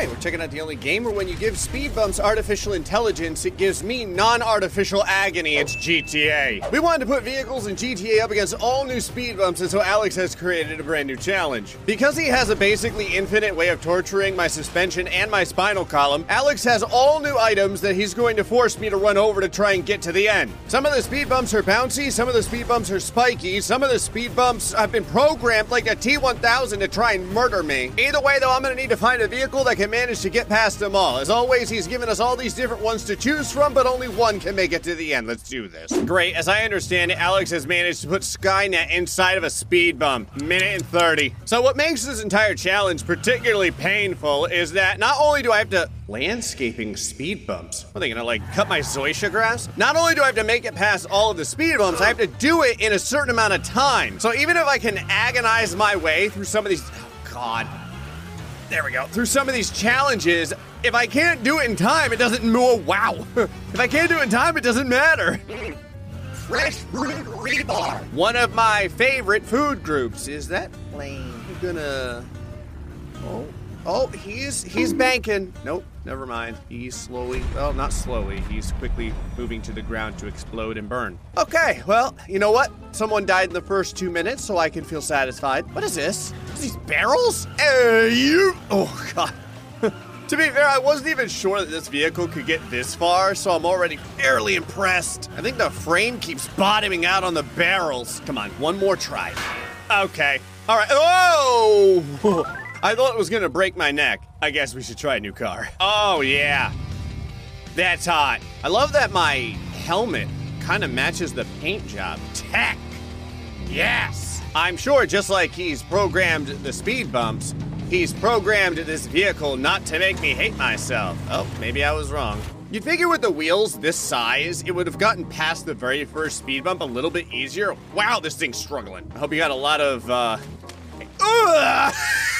right, we're checking out the only game where when you give speed bumps artificial intelligence, it gives me non artificial agony. It's GTA. We wanted to put vehicles in GTA up against all new speed bumps, and so Alex has created a brand new challenge. Because he has a basically infinite way of torturing my suspension and my spinal column, Alex has all new items that he's going to force me to run over to try and get to the end. Some of the speed bumps are bouncy, some of the speed bumps are spiky, some of the speed bumps have been programmed like a T 1000 to try and murder me. Either way, though, I'm going to need to find a vehicle that can manage to get past them all. As always, he's given us all these different ones to choose from, but only one can make it to the end. Let's do this. Great. As I understand it, Alex has managed to put Skynet inside of a speed bump. Minute and 30. So, what makes this entire challenge particularly painful is that not only do I have to landscaping speed bumps. Are they gonna like cut my zoysia grass? Not only do I have to make it past all of the speed bumps, I have to do it in a certain amount of time. So even if I can agonize my way through some of these, oh God, there we go. Through some of these challenges, if I can't do it in time, it doesn't. Oh, wow. if I can't do it in time, it doesn't matter. Fresh fruit rebar. One of my favorite food groups is that plane. I'm gonna. Oh, oh, he's he's banking. Nope, never mind. He's slowly. Well, not slowly. He's quickly moving to the ground to explode and burn. Okay, well, you know what? Someone died in the first two minutes, so I can feel satisfied. What is this? These barrels? You! Oh God. To be fair, I wasn't even sure that this vehicle could get this far, so I'm already fairly impressed. I think the frame keeps bottoming out on the barrels. Come on, one more try. Okay. All right. Whoa! Oh! I thought it was gonna break my neck. I guess we should try a new car. Oh, yeah. That's hot. I love that my helmet kind of matches the paint job. Tech! Yes! I'm sure just like he's programmed the speed bumps, he's programmed this vehicle not to make me hate myself. Oh, maybe I was wrong. You'd figure with the wheels this size, it would have gotten past the very first speed bump a little bit easier. Wow, this thing's struggling. I hope you got a lot of, uh.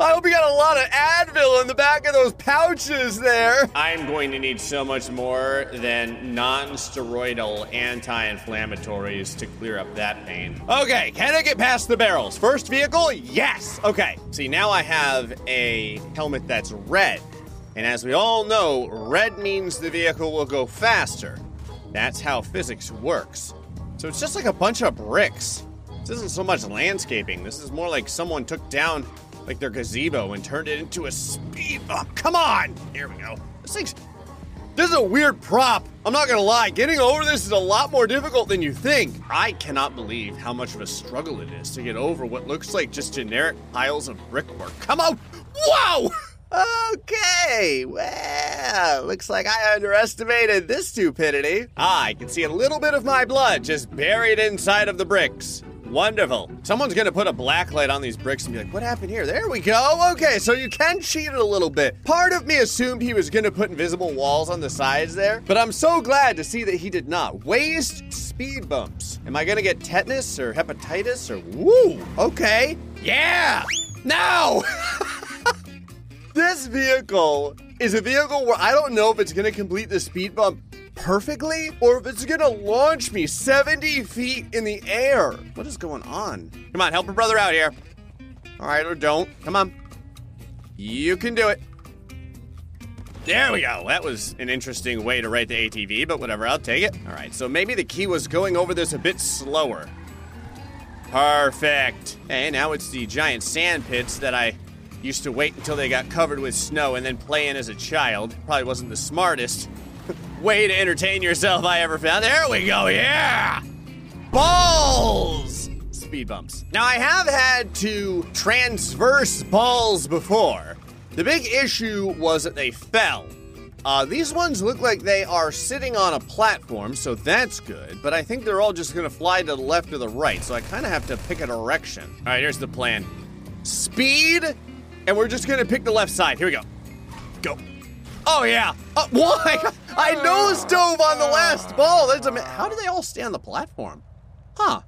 I hope you got a lot of Advil in the back of those pouches there. I'm going to need so much more than non steroidal anti inflammatories to clear up that pain. Okay, can I get past the barrels? First vehicle? Yes. Okay, see, now I have a helmet that's red. And as we all know, red means the vehicle will go faster. That's how physics works. So it's just like a bunch of bricks. This isn't so much landscaping. This is more like someone took down like their gazebo and turned it into a speed bump. Come on! Here we go. This thing's. This is a weird prop. I'm not gonna lie. Getting over this is a lot more difficult than you think. I cannot believe how much of a struggle it is to get over what looks like just generic piles of brickwork. Come on! Whoa! Okay, well, looks like I underestimated this stupidity. Ah, I can see a little bit of my blood just buried inside of the bricks. Wonderful. Someone's gonna put a black light on these bricks and be like, what happened here? There we go. Okay, so you can cheat it a little bit. Part of me assumed he was gonna put invisible walls on the sides there, but I'm so glad to see that he did not. Waste speed bumps. Am I gonna get tetanus or hepatitis or woo? Okay. Yeah! Now! this vehicle is a vehicle where I don't know if it's gonna complete the speed bump perfectly or if it's gonna launch me 70 feet in the air. What is going on? Come on, help a brother out here. All right, or don't. Come on. You can do it. There we go. That was an interesting way to write the ATV, but whatever, I'll take it. All right, so maybe the key was going over this a bit slower. Perfect. And now it's the giant sand pits that I used to wait until they got covered with snow and then play in as a child. Probably wasn't the smartest way to entertain yourself I ever found. There we go, yeah! Balls! Speed bumps. Now, I have had to transverse balls before. The big issue was that they fell. Uh, these ones look like they are sitting on a platform, so that's good, but I think they're all just gonna fly to the left or the right, so I kind of have to pick a direction. All right, here's the plan speed, and we're just gonna pick the left side. Here we go. Go. Oh, yeah. Uh, why? I nose dove on the last ball. That's How do they all stay on the platform? Huh.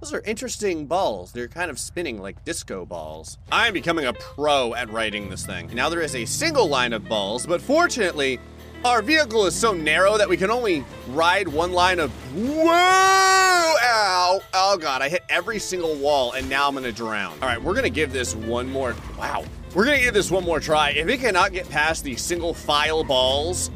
Those are interesting balls. They're kind of spinning like disco balls. I'm becoming a pro at writing this thing. Now there is a single line of balls, but fortunately, our vehicle is so narrow that we can only ride one line of. Whoa! Ow! Oh god, I hit every single wall and now I'm gonna drown. All right, we're gonna give this one more. Wow. We're gonna give this one more try. If it cannot get past the single file balls,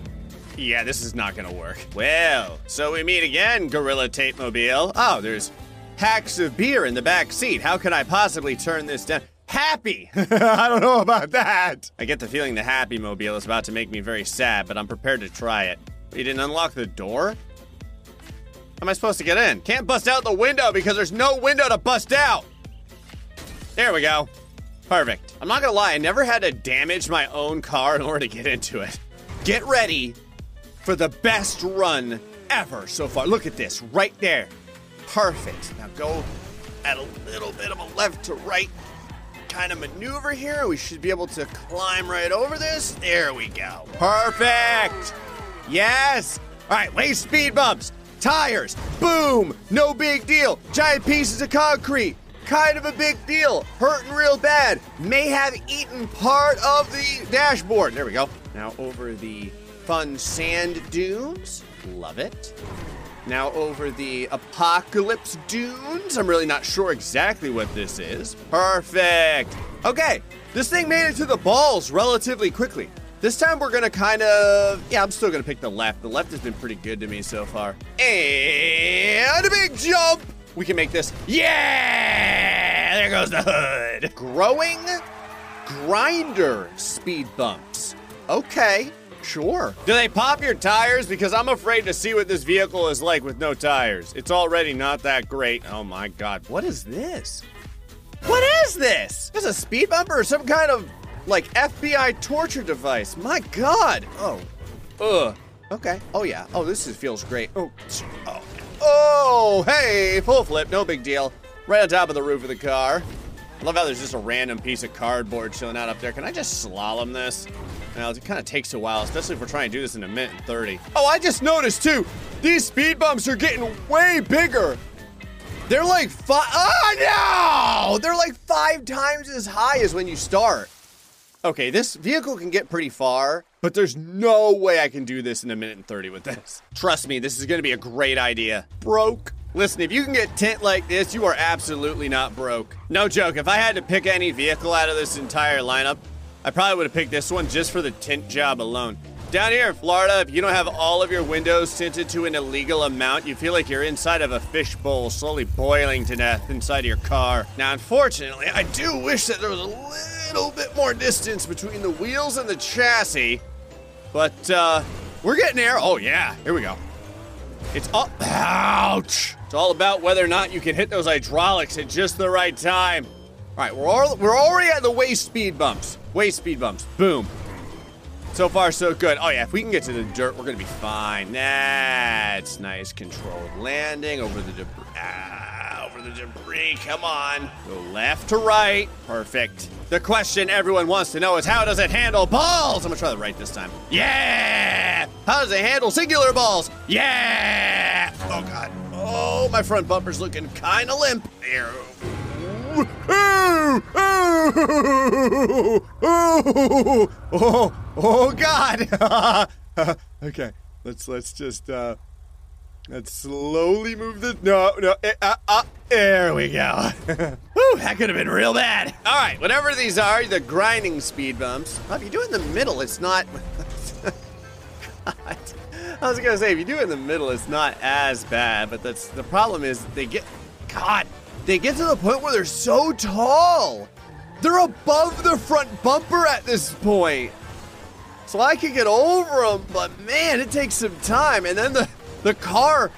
yeah, this is not gonna work. Well, so we meet again, Gorilla Tape Mobile. Oh, there's packs of beer in the back seat. How can I possibly turn this down? Happy! I don't know about that. I get the feeling the Happy Mobile is about to make me very sad, but I'm prepared to try it. You didn't unlock the door? How am I supposed to get in? Can't bust out the window because there's no window to bust out. There we go. Perfect. I'm not gonna lie, I never had to damage my own car in order to get into it. Get ready for the best run ever so far. Look at this, right there. Perfect. Now go at a little bit of a left to right kind of maneuver here. We should be able to climb right over this. There we go. Perfect. Yes. All right, way speed bumps, tires, boom, no big deal. Giant pieces of concrete, kind of a big deal. Hurting real bad. May have eaten part of the dashboard. There we go. Now over the fun sand dunes. Love it. Now over the apocalypse dunes. I'm really not sure exactly what this is. Perfect. Okay, this thing made it to the balls relatively quickly. This time we're gonna kind of, yeah, I'm still gonna pick the left. The left has been pretty good to me so far. And a big jump. We can make this. Yeah! There goes the hood. Growing grinder speed bumps. Okay, sure. Do they pop your tires? Because I'm afraid to see what this vehicle is like with no tires. It's already not that great. Oh my god, what is this? What is this? Is a speed bumper or some kind of like FBI torture device? My god. Oh. Ugh. Okay. Oh yeah. Oh, this is, feels great. Oh. Oh. Oh, hey, full flip, no big deal. Right on top of the roof of the car. Love how there's just a random piece of cardboard chilling out up there. Can I just slalom this? Now, it kind of takes a while, especially if we're trying to do this in a minute and 30. Oh, I just noticed too, these speed bumps are getting way bigger. They're like five, oh ah, no! They're like five times as high as when you start. Okay, this vehicle can get pretty far, but there's no way I can do this in a minute and 30 with this. Trust me, this is gonna be a great idea. Broke. Listen, if you can get tint like this, you are absolutely not broke. No joke, if I had to pick any vehicle out of this entire lineup, I probably would have picked this one just for the tint job alone. Down here in Florida, if you don't have all of your windows tinted to an illegal amount, you feel like you're inside of a fishbowl slowly boiling to death inside of your car. Now, unfortunately, I do wish that there was a little bit more distance between the wheels and the chassis, but uh, we're getting there. Oh, yeah, here we go. It's all, ouch! It's all about whether or not you can hit those hydraulics at just the right time. All right, we're, all, we're already at the waist speed bumps. Waist speed bumps, boom. So far, so good. Oh, yeah, if we can get to the dirt, we're going to be fine. That's nice controlled landing over the debris. Ah, over the debris. Come on. Go left to right. Perfect. The question everyone wants to know is how does it handle balls? I'm going to try the right this time. Yeah! How does it handle singular balls? Yeah! Oh, God. Oh, my front bumper's looking kind of limp. Oh, oh, God! okay, let's let's just uh, let's slowly move the no no. eh, Uh, uh, there we go. Whew, that could have been real bad. All right, whatever these are, the grinding speed bumps. If you do it in the middle, it's not. God. I was gonna say if you do it in the middle, it's not as bad. But that's the problem is they get. God, they get to the point where they're so tall. They're above the front bumper at this point. So I could get over them, but man, it takes some time. And then the, the car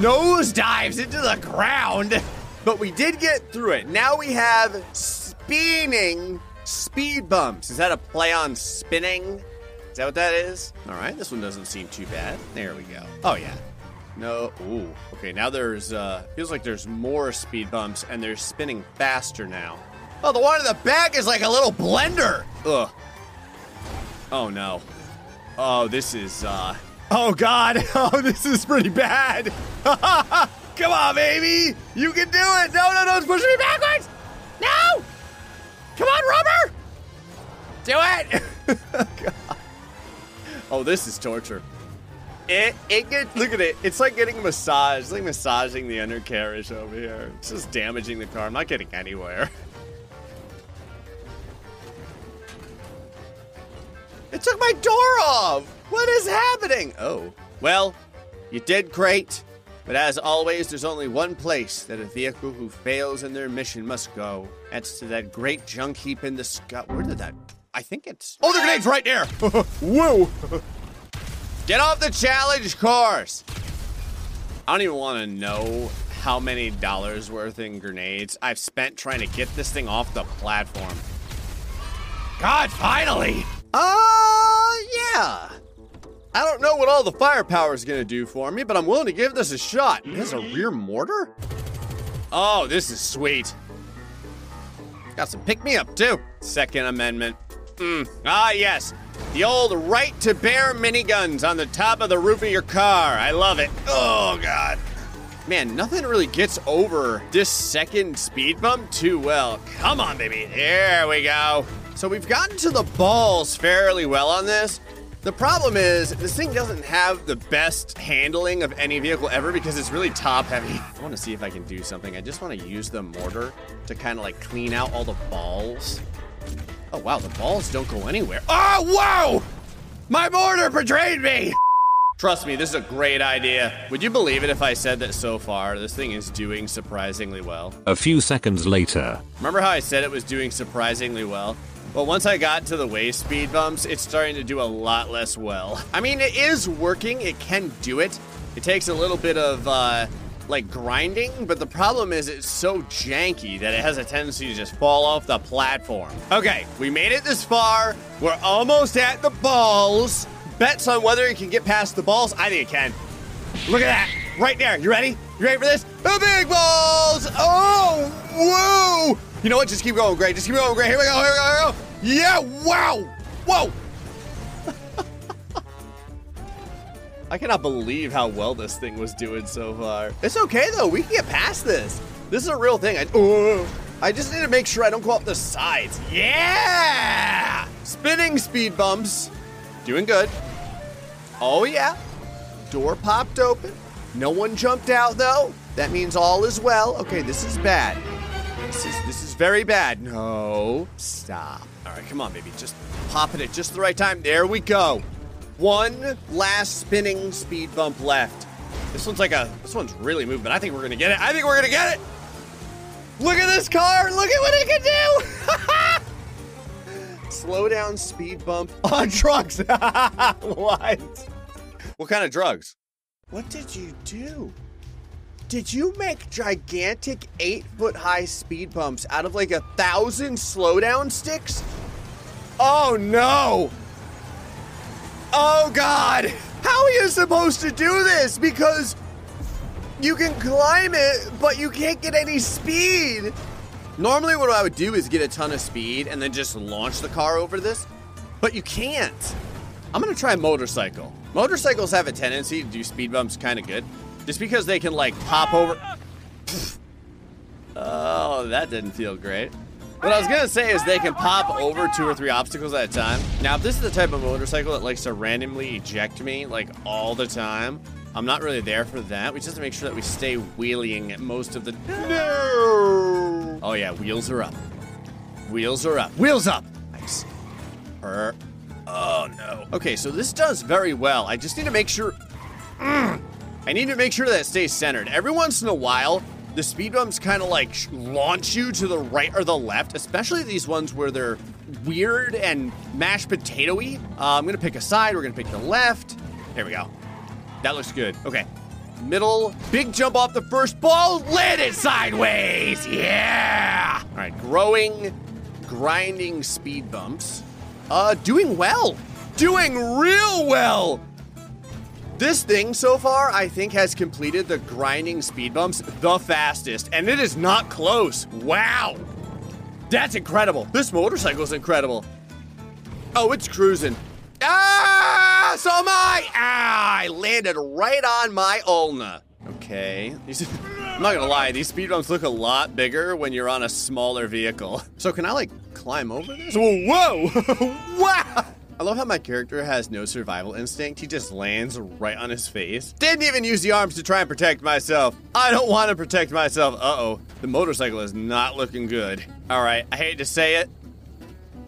nose dives into the ground. But we did get through it. Now we have spinning speed bumps. Is that a play on spinning? Is that what that is? All right, this one doesn't seem too bad. There we go. Oh, yeah. No. Ooh. Okay, now there's, uh, feels like there's more speed bumps and they're spinning faster now. Oh, the one in the back is like a little blender. Ugh. Oh, no. Oh, this is, uh, oh, God. Oh, this is pretty bad. Come on, baby. You can do it. No, no, no. It's pushing me backwards. No. Come on, rubber. Do it. God. Oh, this is torture. It it get look at it. It's like getting a massage. It's like massaging the undercarriage over here. It's just damaging the car. I'm not getting anywhere. It took my door off! What is happening? Oh. Well, you did great. But as always, there's only one place that a vehicle who fails in their mission must go. That's to that great junk heap in the sky. Where did that? I think it's. Oh, the grenade's right there! Whoa! Get off the challenge course! I don't even want to know how many dollars worth in grenades I've spent trying to get this thing off the platform. God, finally! Uh, yeah. I don't know what all the firepower is gonna do for me, but I'm willing to give this a shot. It has a rear mortar? Oh, this is sweet. Got some pick me up too. Second Amendment. Mm. Ah, yes. The old right to bear miniguns on the top of the roof of your car. I love it. Oh, God. Man, nothing really gets over this second speed bump too well. Come on, baby. There we go. So we've gotten to the balls fairly well on this. The problem is, this thing doesn't have the best handling of any vehicle ever because it's really top heavy. I want to see if I can do something. I just want to use the mortar to kind of like clean out all the balls. Oh, wow, the balls don't go anywhere. Oh, whoa! My mortar betrayed me! Trust me, this is a great idea. Would you believe it if I said that so far this thing is doing surprisingly well? A few seconds later. Remember how I said it was doing surprisingly well? Well, once I got to the waist speed bumps, it's starting to do a lot less well. I mean, it is working, it can do it. It takes a little bit of, uh, like grinding, but the problem is it's so janky that it has a tendency to just fall off the platform. Okay, we made it this far. We're almost at the balls. Bets on whether it can get past the balls? I think it can. Look at that. Right there. You ready? You ready for this? The big balls! Oh, whoa! You know what? Just keep going, Gray. Just keep going, Gray. Here we go. Here we go. Here we go. Yeah. Wow. Whoa. I cannot believe how well this thing was doing so far. It's okay though. We can get past this. This is a real thing. I, oh, I just need to make sure I don't go up the sides. Yeah! Spinning speed bumps. Doing good. Oh yeah. Door popped open. No one jumped out though. That means all is well. Okay, this is bad. This is this is very bad. No. Stop. All right, come on, baby. Just pop it at just the right time. There we go. One last spinning speed bump left. This one's like a this one's really moving. I think we're gonna get it. I think we're gonna get it. Look at this car. Look at what it can do. Slow down speed bump on drugs. what? What kind of drugs? What did you do? Did you make gigantic eight foot high speed bumps out of like a thousand slowdown sticks? Oh no! Oh god! How are you supposed to do this? Because you can climb it, but you can't get any speed. Normally, what I would do is get a ton of speed and then just launch the car over this, but you can't. I'm gonna try a motorcycle. Motorcycles have a tendency to do speed bumps kind of good, just because they can like pop over. Oh, that didn't feel great. What I was gonna say is they can pop over two or three obstacles at a time. Now, if this is the type of motorcycle that likes to randomly eject me like all the time, I'm not really there for that. We just have to make sure that we stay wheeling most of the. No. Oh yeah, wheels are up. Wheels are up. Wheels up. Nice. Per. Oh no. Okay, so this does very well. I just need to make sure. Mm. I need to make sure that it stays centered. Every once in a while, the speed bumps kind of like launch you to the right or the left, especially these ones where they're weird and mashed potatoy. Uh, I'm gonna pick a side. We're gonna pick the left. There we go. That looks good. Okay. Middle, big jump off the first ball, landed sideways. Yeah. All right, growing, grinding speed bumps. Uh, doing well. Doing real well. This thing so far, I think, has completed the grinding speed bumps the fastest, and it is not close. Wow. That's incredible. This motorcycle is incredible. Oh, it's cruising. Ah, so am I. Ah, I landed right on my ulna. Okay. I'm not gonna lie, these speed bumps look a lot bigger when you're on a smaller vehicle. So can I like climb over this? Whoa, whoa, wow! I love how my character has no survival instinct. He just lands right on his face. Didn't even use the arms to try and protect myself. I don't want to protect myself. Uh-oh. The motorcycle is not looking good. All right, I hate to say it.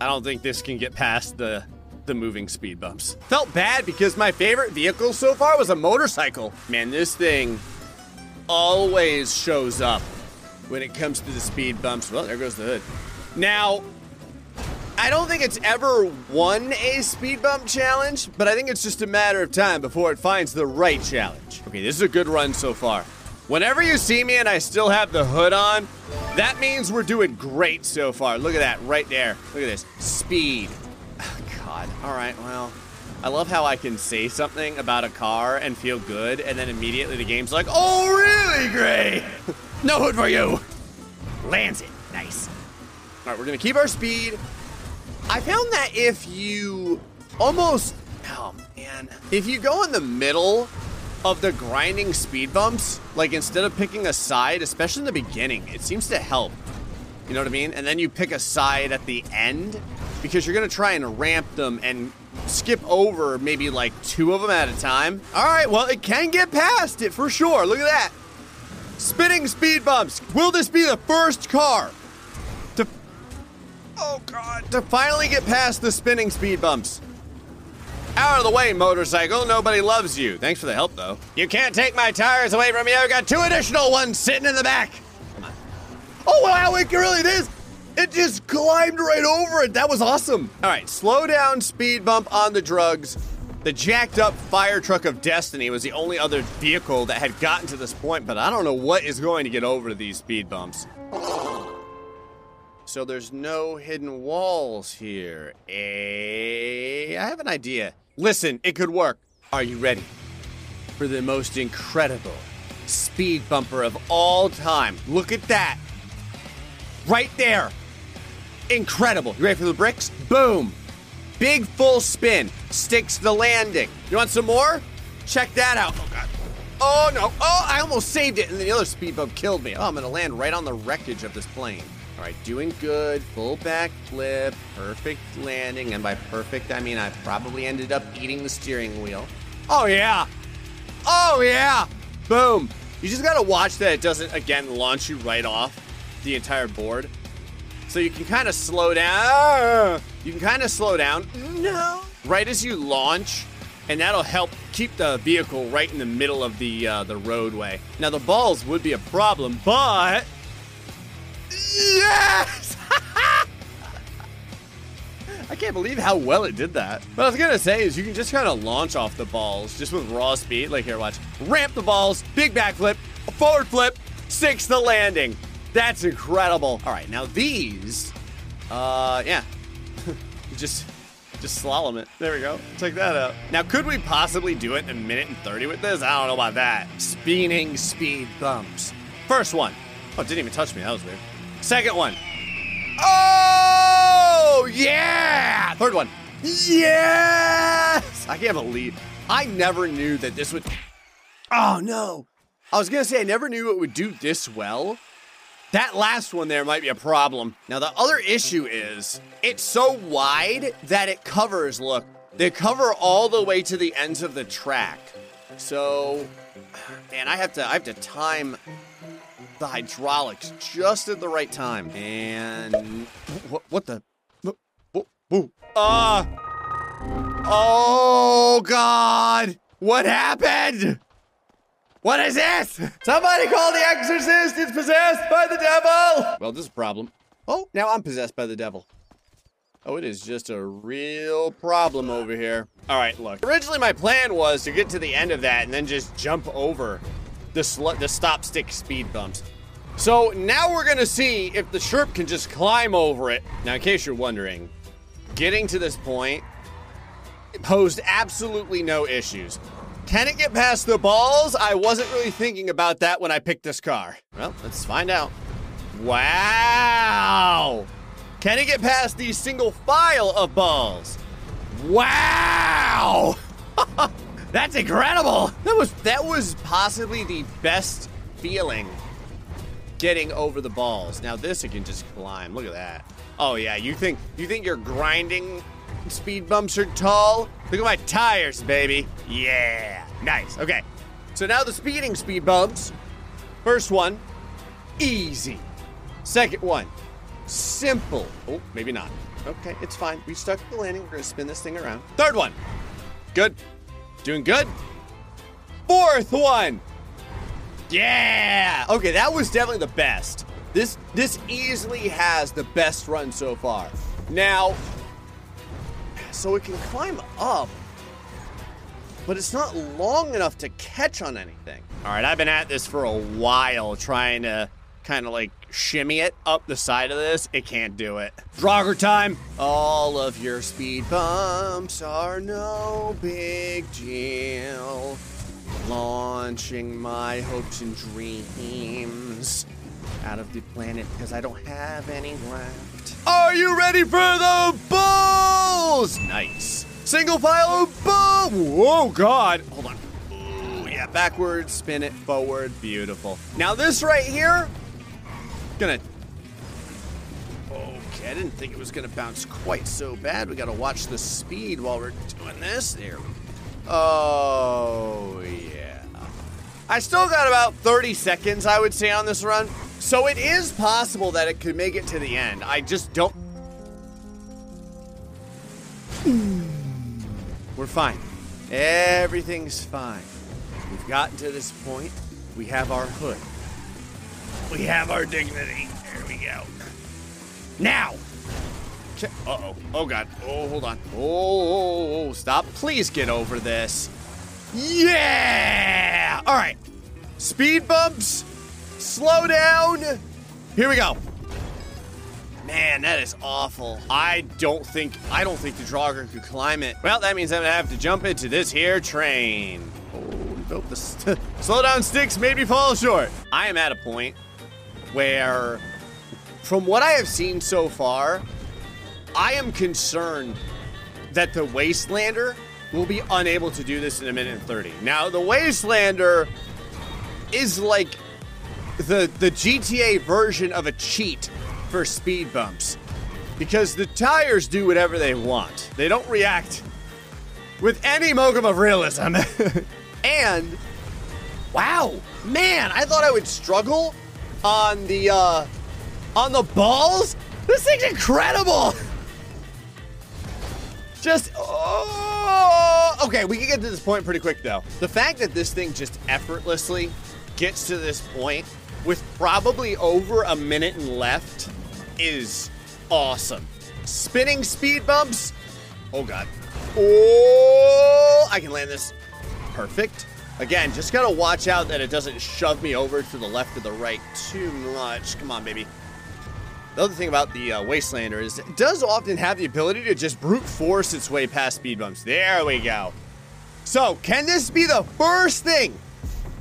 I don't think this can get past the the moving speed bumps. Felt bad because my favorite vehicle so far was a motorcycle. Man, this thing always shows up when it comes to the speed bumps. Well, there goes the hood. Now, I don't think it's ever won a speed bump challenge, but I think it's just a matter of time before it finds the right challenge. Okay, this is a good run so far. Whenever you see me and I still have the hood on, that means we're doing great so far. Look at that right there. Look at this. Speed. Oh, God. All right, well. I love how I can say something about a car and feel good, and then immediately the game's like, oh, really great? no hood for you. Lands it. Nice. All right, we're gonna keep our speed. I found that if you almost, oh man, if you go in the middle of the grinding speed bumps, like instead of picking a side, especially in the beginning, it seems to help. You know what I mean? And then you pick a side at the end because you're gonna try and ramp them and skip over maybe like two of them at a time. All right, well, it can get past it for sure. Look at that. Spinning speed bumps. Will this be the first car to Oh god, to finally get past the spinning speed bumps? Out of the way, motorcycle. Nobody loves you. Thanks for the help, though. You can't take my tires away from me. I've got two additional ones sitting in the back. Come on. Oh, wow, it really is. It just climbed right over it. That was awesome. All right, slow down, speed bump on the drugs. The jacked up fire truck of destiny was the only other vehicle that had gotten to this point, but I don't know what is going to get over these speed bumps. So there's no hidden walls here. Eh, I have an idea. Listen, it could work. Are you ready for the most incredible speed bumper of all time? Look at that. Right there. Incredible. You ready for the bricks? Boom. Big full spin. Sticks the landing. You want some more? Check that out. Oh, God. Oh, no. Oh, I almost saved it, and the other speed bump killed me. Oh, I'm going to land right on the wreckage of this plane. All right, doing good. Full back flip. Perfect landing. And by perfect, I mean I probably ended up eating the steering wheel. Oh, yeah. Oh, yeah. Boom. You just got to watch that it doesn't, again, launch you right off the entire board. So you can kind of slow down. You can kind of slow down. No. Right as you launch, and that'll help keep the vehicle right in the middle of the uh, the roadway. Now the balls would be a problem, but yes. I can't believe how well it did that. What I was gonna say is you can just kind of launch off the balls just with raw speed. Like here, watch. Ramp the balls, big backflip, forward flip, six the landing. That's incredible. All right, now these, uh, yeah, just just slalom it. There we go. Check that out. Now, could we possibly do it in a minute and 30 with this? I don't know about that. Spinning speed bumps. First one. Oh, didn't even touch me. That was weird. Second one. Oh, yeah! Third one. Yes! I can't believe. I never knew that this would. Oh, no. I was gonna say, I never knew it would do this well. That last one there might be a problem. Now, the other issue is it's so wide that it covers, look, they cover all the way to the ends of the track. So, man, I have to I have to time the hydraulics just at the right time. And what, what the? Uh, oh God! What happened? What is this? Somebody call the exorcist! It's possessed by the devil! Well, this is a problem. Oh, now I'm possessed by the devil. Oh, it is just a real problem over here. All right, look. Originally, my plan was to get to the end of that and then just jump over the, sl- the stop stick speed bumps. So now we're gonna see if the Sherp can just climb over it. Now, in case you're wondering, getting to this point posed absolutely no issues. Can it get past the balls? I wasn't really thinking about that when I picked this car. Well, let's find out. Wow! Can it get past the single file of balls? Wow! That's incredible! That was that was possibly the best feeling getting over the balls. Now this it can just climb. Look at that. Oh yeah, you think you think you're grinding speed bumps are tall? Look at my tires, baby. Yeah. Nice. Okay. So now the speeding speed bumps. First one, easy. Second one, simple. Oh, maybe not. Okay, it's fine. We stuck the landing. We're gonna spin this thing around. Third one. Good. Doing good. Fourth one. Yeah. Okay, that was definitely the best. This this easily has the best run so far. Now, so it can climb up, but it's not long enough to catch on anything. All right, I've been at this for a while trying to kind of like shimmy it up the side of this. It can't do it. Draugur time. All of your speed bumps are no big deal. Launching my hopes and dreams out of the planet because I don't have any left. Are you ready for the balls? Nice. Single file bull. Whoa, God. Hold on. Ooh, yeah, backwards, spin it forward. Beautiful. Now this right here, gonna. Okay, I didn't think it was gonna bounce quite so bad. We gotta watch the speed while we're doing this. There. Oh, yeah. I still got about 30 seconds, I would say, on this run. So it is possible that it could make it to the end. I just don't. We're fine. Everything's fine. We've gotten to this point. We have our hood. We have our dignity. There we go. Now! Uh oh. Oh god. Oh, hold on. Oh, oh, oh, stop. Please get over this. Yeah! All right. Speed bumps. Slow down. Here we go. Man, that is awful. I don't think I don't think the Draugur could climb it. Well, that means I'm gonna have to jump into this here train. Oh, nope. The st- slow down sticks made me fall short. I am at a point where, from what I have seen so far, I am concerned that the Wastelander will be unable to do this in a minute and 30. Now, the Wastelander is like the the GTA version of a cheat for speed bumps because the tires do whatever they want. They don't react with any modicum of realism. and wow, man, I thought I would struggle on the uh on the balls. This thing's incredible. Just oh, okay. We can get to this point pretty quick though. The fact that this thing just effortlessly gets to this point with probably over a minute and left is awesome. Spinning speed bumps. Oh god. Oh, I can land this. Perfect. Again, just gotta watch out that it doesn't shove me over to the left or the right too much. Come on, baby. The other thing about the uh, Wastelander is it does often have the ability to just brute force its way past speed bumps. There we go. So, can this be the first thing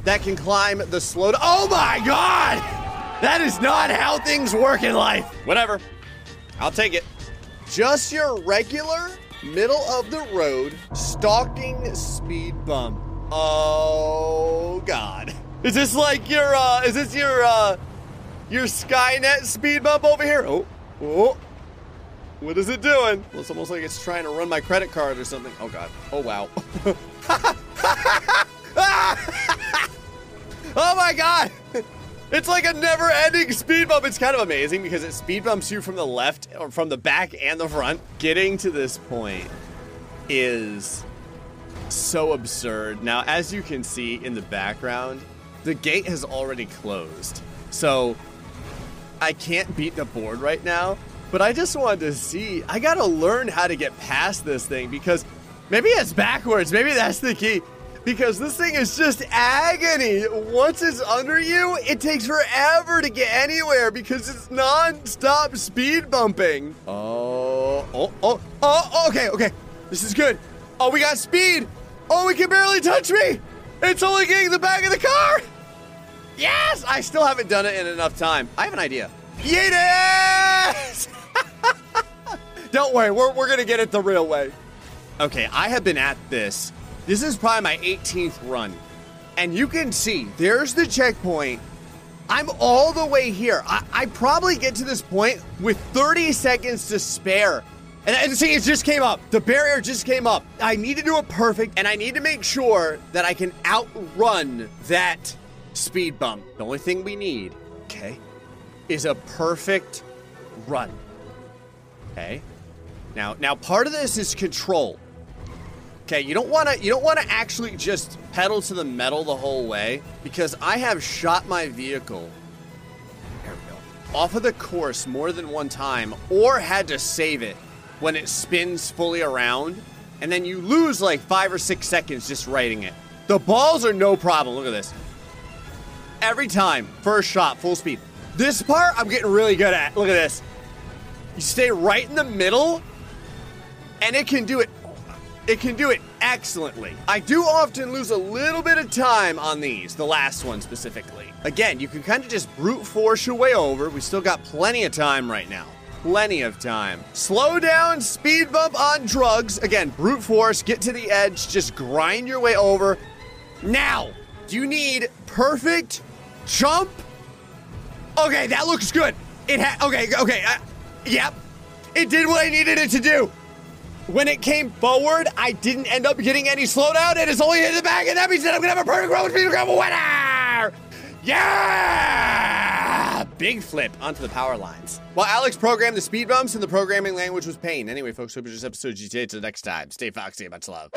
that can climb the slow? oh my god! That is not how things work in life. Whatever. I'll take it. Just your regular middle of the road stalking speed bump. Oh god. Is this like your uh is this your uh your Skynet speed bump over here? Oh. Oh. What is it doing? Well, it's almost like it's trying to run my credit card or something. Oh god. Oh wow. oh my god. It's like a never-ending speed bump. It's kind of amazing because it speed bumps you from the left or from the back and the front. Getting to this point is so absurd. Now, as you can see in the background, the gate has already closed. So I can't beat the board right now, but I just wanted to see. I gotta learn how to get past this thing because maybe it's backwards. Maybe that's the key. Because this thing is just agony. Once it's under you, it takes forever to get anywhere because it's non-stop speed bumping. Oh, oh, oh, oh, okay, okay. This is good. Oh, we got speed. Oh, we can barely touch me. It's only getting the back of the car. Yes! I still haven't done it in enough time. I have an idea. Yes! Don't worry, we're, we're gonna get it the real way. Okay, I have been at this. This is probably my 18th run. And you can see, there's the checkpoint. I'm all the way here. I, I probably get to this point with 30 seconds to spare. And, and see, it just came up. The barrier just came up. I need to do a perfect, and I need to make sure that I can outrun that speed bump. The only thing we need, okay, is a perfect run. Okay? Now, now part of this is control. Okay, you don't want to you don't want to actually just pedal to the metal the whole way because I have shot my vehicle there we go. off of the course more than one time or had to save it when it spins fully around and then you lose like 5 or 6 seconds just righting it. The balls are no problem. Look at this. Every time, first shot, full speed. This part I'm getting really good at. Look at this. You stay right in the middle and it can do it it can do it excellently. I do often lose a little bit of time on these, the last one specifically. Again, you can kind of just brute force your way over. We still got plenty of time right now. Plenty of time. Slow down, speed bump on drugs. Again, brute force, get to the edge, just grind your way over. Now, do you need perfect jump? Okay, that looks good. It had, okay, okay, uh, yep. It did what I needed it to do. When it came forward, I didn't end up getting any slowdown, and it's only hit the back, and that means that I'm gonna have a perfect road speed grab winner! Yeah! Big flip onto the power lines. While Alex programmed the speed bumps and the programming language was pain. Anyway, folks, hope you enjoyed this episode of GTA. Till next time, stay foxy, much love.